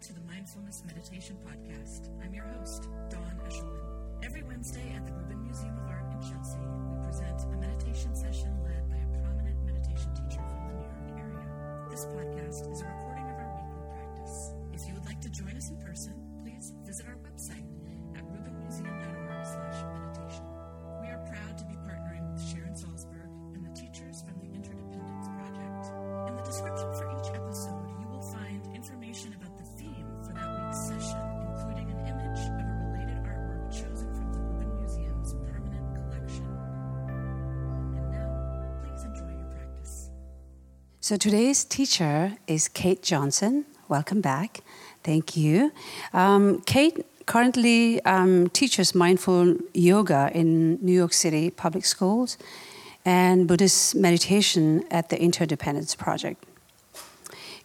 to the Mindfulness Meditation Podcast. I'm your host, Dawn Eshelman. Every Wednesday at the Rubin Museum of Art in Chelsea, we present a meditation session led by a prominent meditation teacher from the New York area. This podcast is a recording of our weekly practice. If you would like to join us in person, please visit our website So today's teacher is Kate Johnson. Welcome back. Thank you. Um, Kate currently um, teaches mindful yoga in New York City public schools and Buddhist meditation at the Interdependence Project.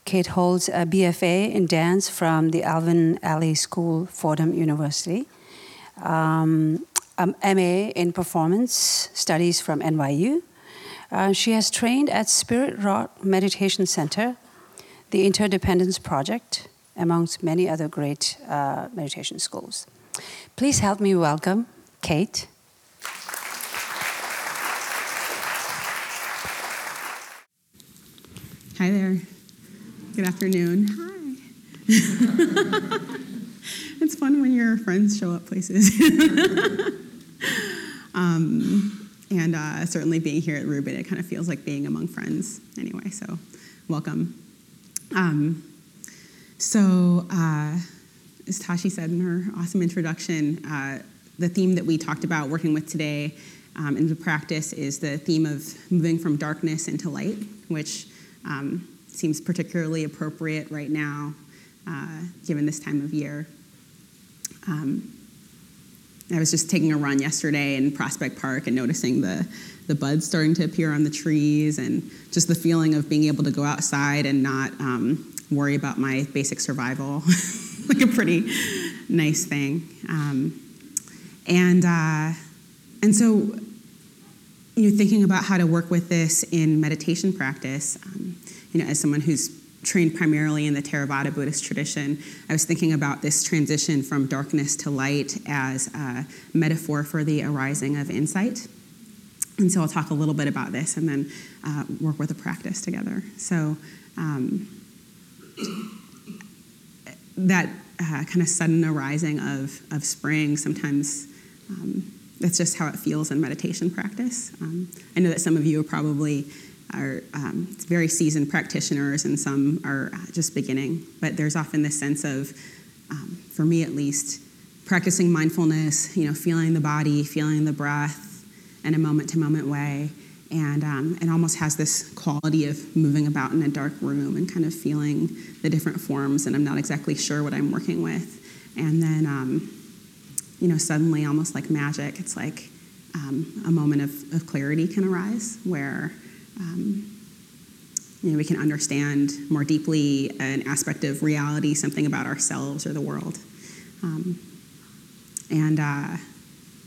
Kate holds a BFA in dance from the Alvin Ailey School, Fordham University, um, MA in performance studies from NYU. Uh, she has trained at Spirit Rock Meditation Center, the Interdependence Project, amongst many other great uh, meditation schools. Please help me welcome Kate. Hi there. Good afternoon. Hi. it's fun when your friends show up places. um, and uh, certainly being here at Rubin, it kind of feels like being among friends anyway, so welcome. Um, so, uh, as Tashi said in her awesome introduction, uh, the theme that we talked about working with today um, in the practice is the theme of moving from darkness into light, which um, seems particularly appropriate right now, uh, given this time of year. Um, I was just taking a run yesterday in Prospect Park and noticing the, the buds starting to appear on the trees and just the feeling of being able to go outside and not um, worry about my basic survival. like a pretty nice thing. Um, and, uh, and so, you know, thinking about how to work with this in meditation practice, um, you know, as someone who's trained primarily in the Theravada Buddhist tradition, I was thinking about this transition from darkness to light as a metaphor for the arising of insight. And so I'll talk a little bit about this and then uh, work with a practice together. So um, that uh, kind of sudden arising of, of spring, sometimes um, that's just how it feels in meditation practice. Um, I know that some of you are probably are um, very seasoned practitioners and some are uh, just beginning, but there's often this sense of, um, for me at least, practicing mindfulness, you know, feeling the body, feeling the breath in a moment to moment way. And um, it almost has this quality of moving about in a dark room and kind of feeling the different forms, and I'm not exactly sure what I'm working with. And then, um, you know, suddenly, almost like magic, it's like um, a moment of, of clarity can arise where um, you know, we can understand more deeply an aspect of reality, something about ourselves or the world. Um, and, uh,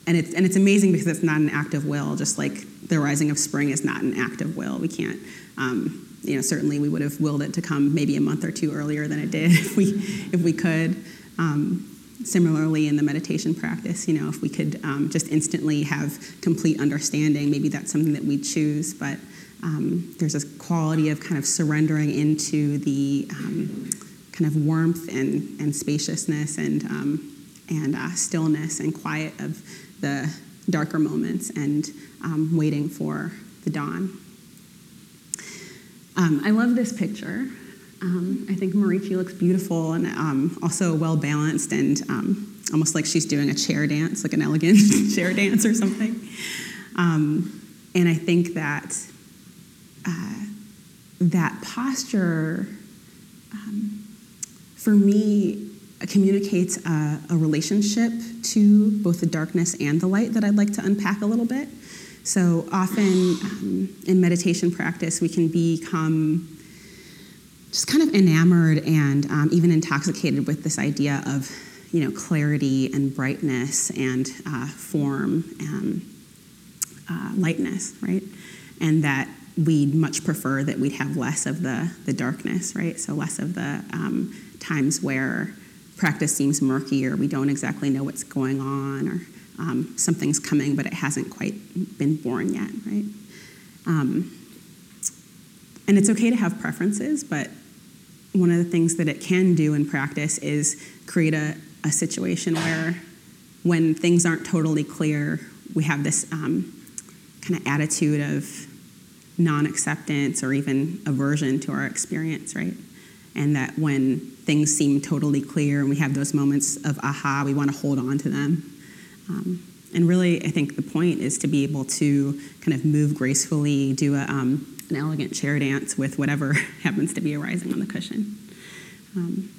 and, it's, and it's amazing because it's not an act of will, just like the rising of spring is not an act of will. We can't, um, you know, certainly we would have willed it to come maybe a month or two earlier than it did if we, if we could. Um, similarly, in the meditation practice, you know, if we could um, just instantly have complete understanding, maybe that's something that we choose, but um, there's a quality of kind of surrendering into the um, kind of warmth and, and spaciousness and, um, and uh, stillness and quiet of the darker moments and um, waiting for the dawn. Um, I love this picture. Um, I think Marichi looks beautiful and also well balanced and almost like she's doing a chair dance, like an elegant chair dance or something. and I think that uh, that posture, um, for me, communicates a, a, relationship to both the darkness and the light that I'd like to unpack a little bit. So often um, in meditation practice, we can become just kind of enamored and um, even intoxicated with this idea of you know clarity and brightness and uh, form and uh, lightness, right? And that we'd much prefer that we'd have less of the, the darkness, right? So less of the um, times where practice seems murky or we don't exactly know what's going on or um, something's coming but it hasn't quite been born yet, right? Um, and it's okay to have preferences, but one of the things that it can do in practice is create a, a situation where when things aren't totally clear, we have this um, kind of attitude of non acceptance or even aversion to our experience, right? And that when things seem totally clear and we have those moments of aha, we want to hold on to them. Um, and really, I think the point is to be able to kind of move gracefully, do a, um, an elegant chair dance with whatever happens to be arising on the cushion. Um,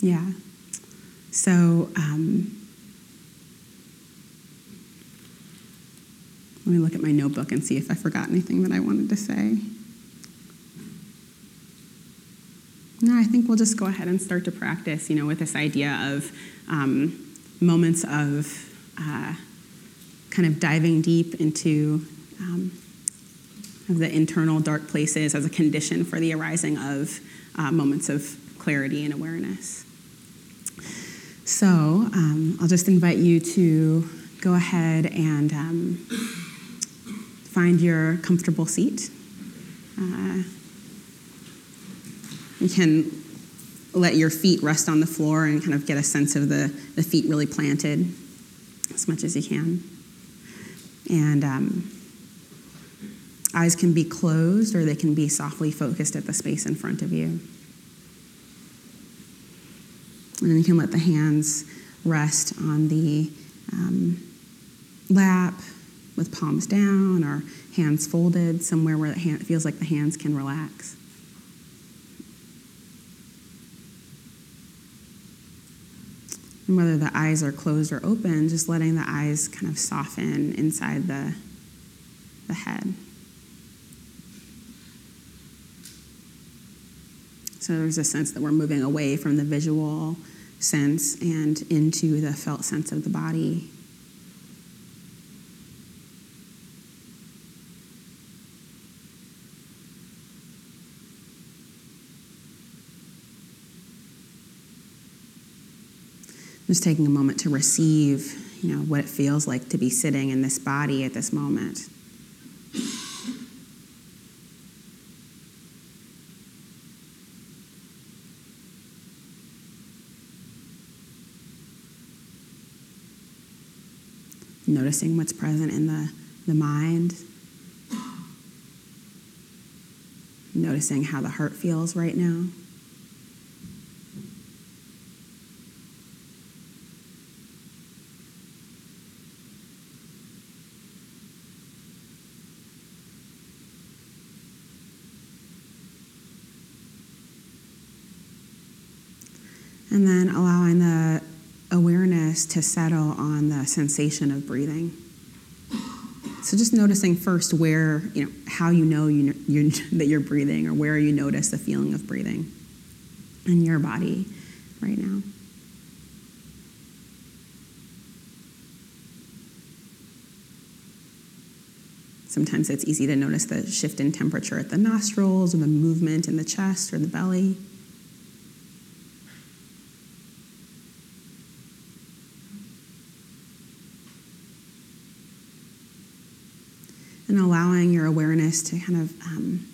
yeah. So, um, let me look at my notebook and see if I forgot anything that I wanted to say. No, I think we'll just go ahead and start to practice, you know, with this idea of um, moments of uh, kind of diving deep into um, the internal dark places as a condition for the arising of uh, moments of clarity and awareness. So um, I'll just invite you to go ahead and um, find your comfortable seat. Uh, you can let your feet rest on the floor and kind of get a sense of the, the feet really planted as much as you can. And um, eyes can be closed or they can be softly focused at the space in front of you. And then you can let the hands rest on the um, lap with palms down or hands folded somewhere where it feels like the hands can relax. And whether the eyes are closed or open, just letting the eyes kind of soften inside the, the head. So there's a sense that we're moving away from the visual sense and into the felt sense of the body. Just taking a moment to receive, you know, what it feels like to be sitting in this body at this moment. Noticing what's present in the, the mind. Noticing how the heart feels right now. And then allowing the awareness to settle on the sensation of breathing. So just noticing first where, you know, how you know you, you, that you're breathing or where you notice the feeling of breathing in your body right now. Sometimes it's easy to notice the shift in temperature at the nostrils or the movement in the chest or the belly. Allowing your awareness to kind of um,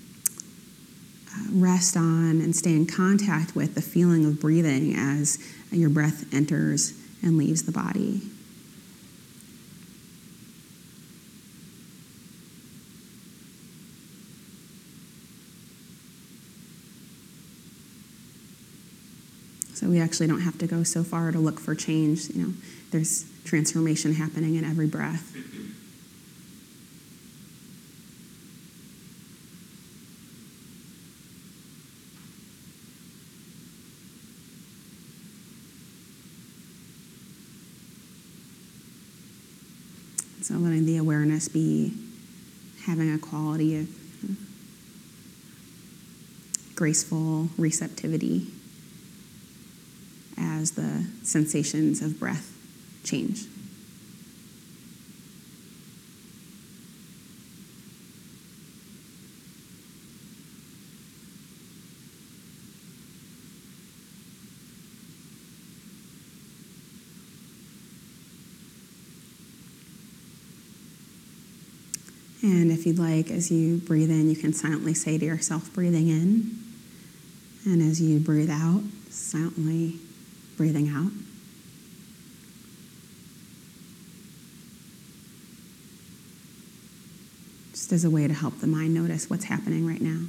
uh, rest on and stay in contact with the feeling of breathing as your breath enters and leaves the body. So we actually don't have to go so far to look for change. You know, there's transformation happening in every breath. So awareness be having a quality of graceful receptivity as the sensations of breath change. And if you'd like, as you breathe in, you can silently say to yourself, breathing in. And as you breathe out, silently breathing out. Just as a way to help the mind notice what's happening right now.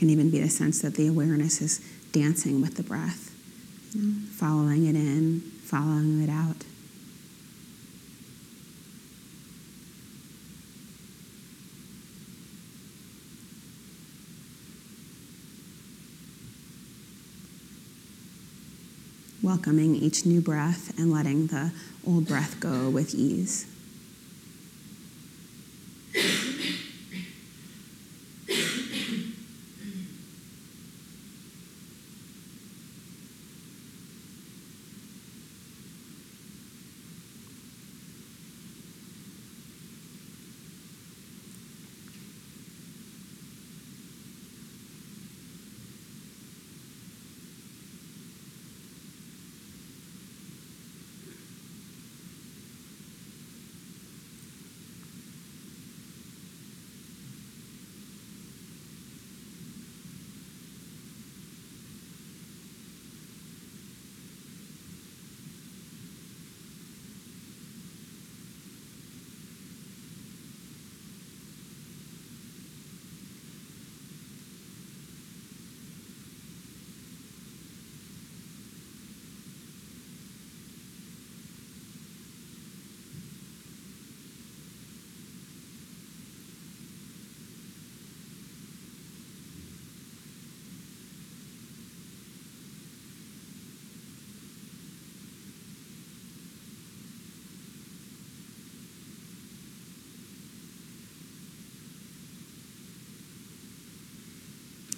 Can even be a sense that the awareness is dancing with the breath, you know, following it in, following it out. Welcoming each new breath and letting the old breath go with ease.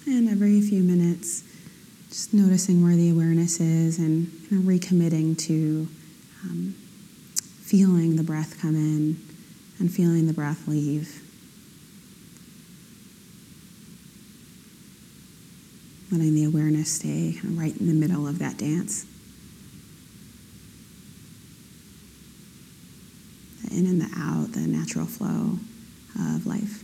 And every few minutes, just noticing where the awareness is and kind of recommitting to um, feeling the breath come in and feeling the breath leave. Letting the awareness stay kind of right in the middle of that dance. The in and the out, the natural flow of life.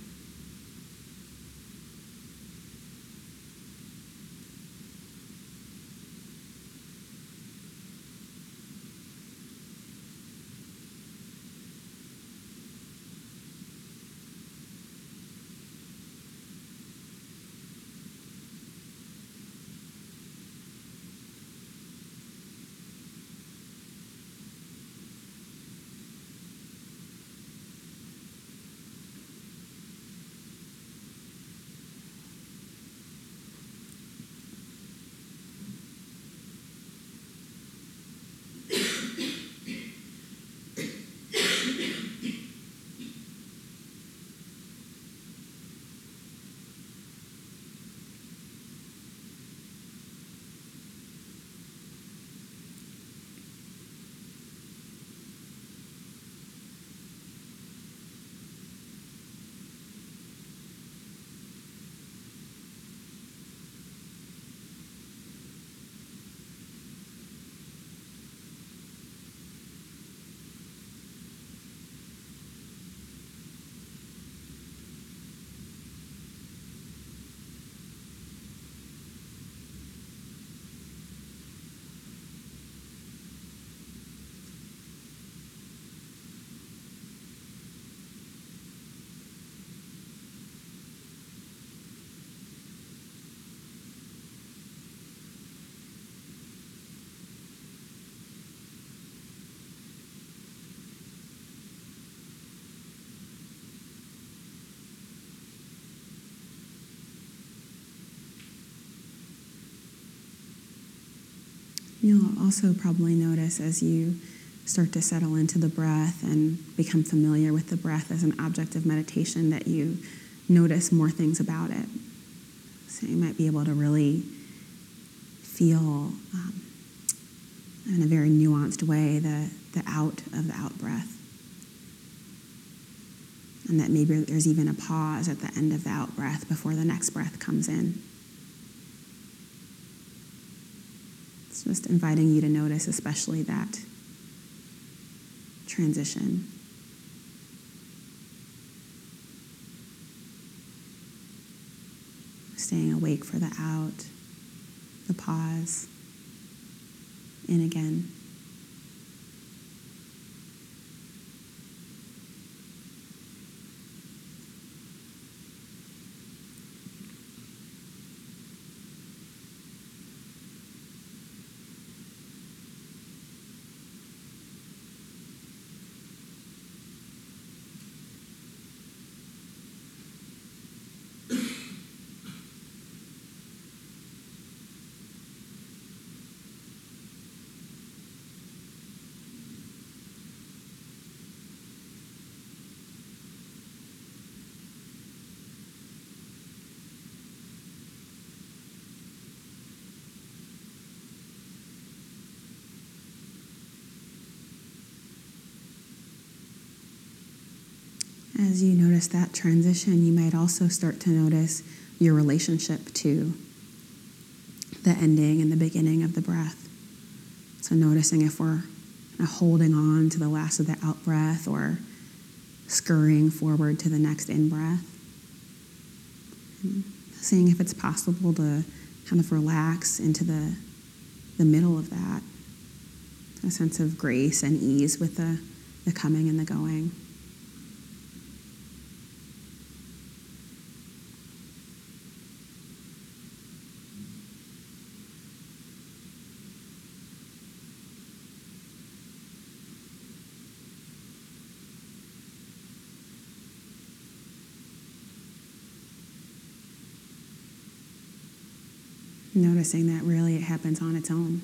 You'll also probably notice as you start to settle into the breath and become familiar with the breath as an object of meditation that you notice more things about it. So you might be able to really feel um, in a very nuanced way the, the out of the out breath. And that maybe there's even a pause at the end of the out breath before the next breath comes in. Just inviting you to notice, especially that transition. Staying awake for the out, the pause, in again. As you notice that transition, you might also start to notice your relationship to the ending and the beginning of the breath. So, noticing if we're uh, holding on to the last of the out breath or scurrying forward to the next in breath. Seeing if it's possible to kind of relax into the, the middle of that, a sense of grace and ease with the, the coming and the going. Noticing that really it happens on its own.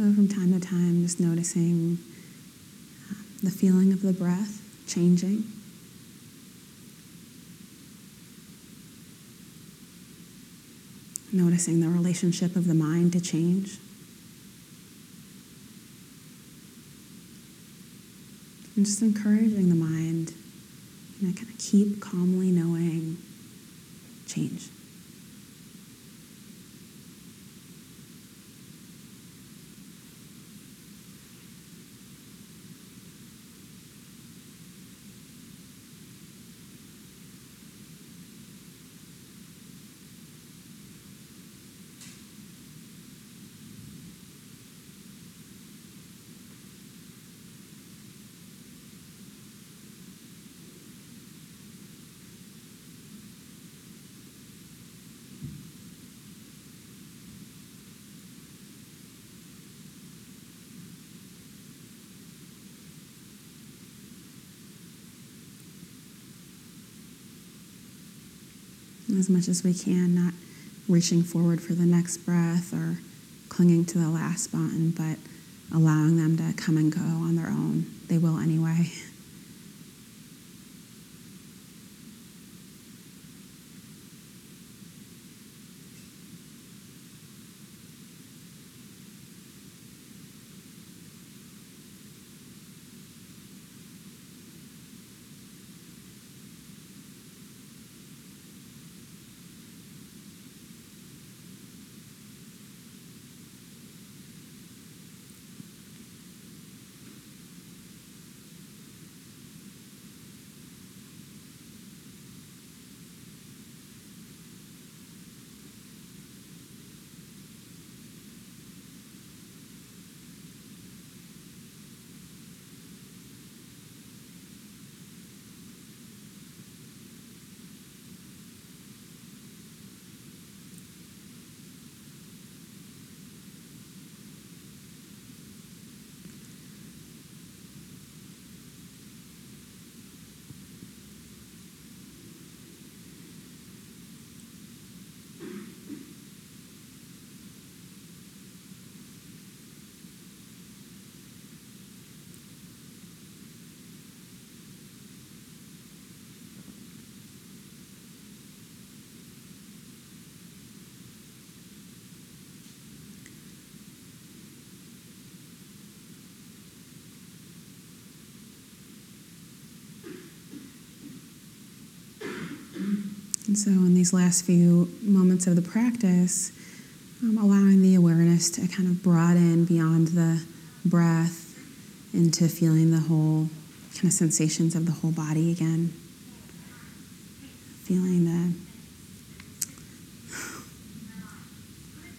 So, from time to time, just noticing uh, the feeling of the breath changing. Noticing the relationship of the mind to change. And just encouraging the mind, you know, kind of keep calmly knowing change. As much as we can, not reaching forward for the next breath or clinging to the last button, but allowing them to come and go on their own. They will anyway. And so, in these last few moments of the practice, um, allowing the awareness to kind of broaden beyond the breath into feeling the whole kind of sensations of the whole body again. Feeling the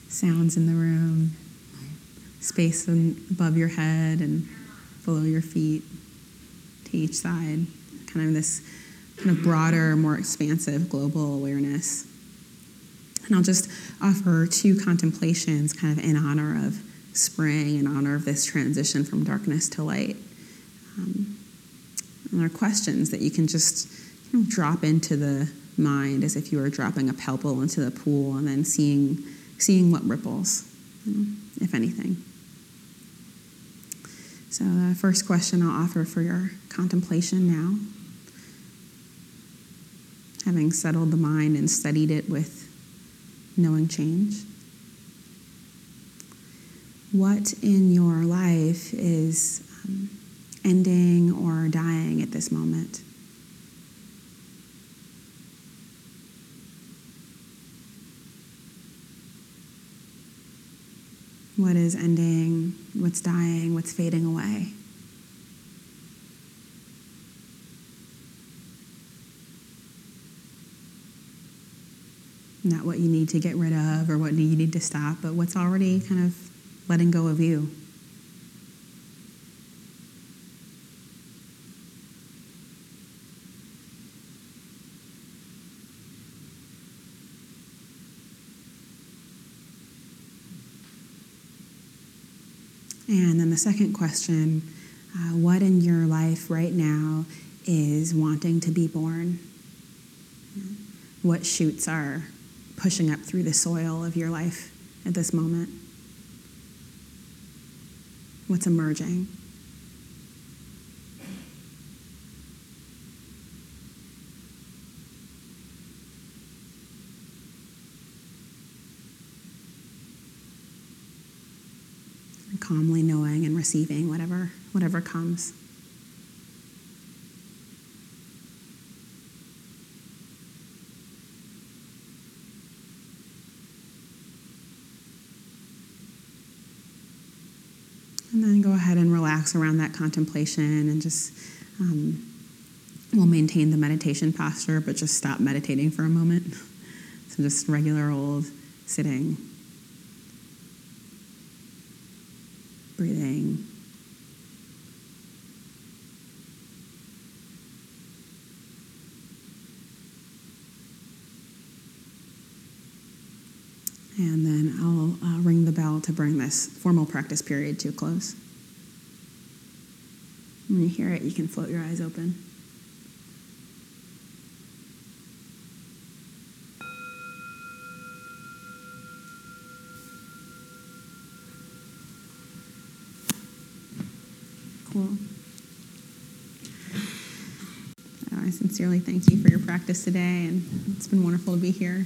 sounds in the room, space above your head and below your feet to each side. Kind of this kind of broader, more expansive global awareness. And I'll just offer two contemplations kind of in honor of spring, in honor of this transition from darkness to light. Um, and there are questions that you can just you know, drop into the mind as if you were dropping a pebble into the pool and then seeing, seeing what ripples, you know, if anything. So, the first question I'll offer for your contemplation now having settled the mind and studied it with knowing change? What in your life is um, ending or dying at this moment? What is ending? What's dying? What's fading away? Not what you need to get rid of or what you need to stop, but what's already kind of letting go of you. And then the second question uh, what in your life right now is wanting to be born? What shoots are pushing up through the soil of your life at this moment. what's emerging. calmly knowing and receiving whatever whatever comes. And then go ahead and around that contemplation and just, um, we'll maintain the meditation posture, but just stop meditating for a moment. So just regular old sitting, breathing. And then I'll uh, ring the bell to bring this formal practice period to a close. When you hear it, you can float your eyes open. Cool. I sincerely thank you for your practice today, and it's been wonderful to be here.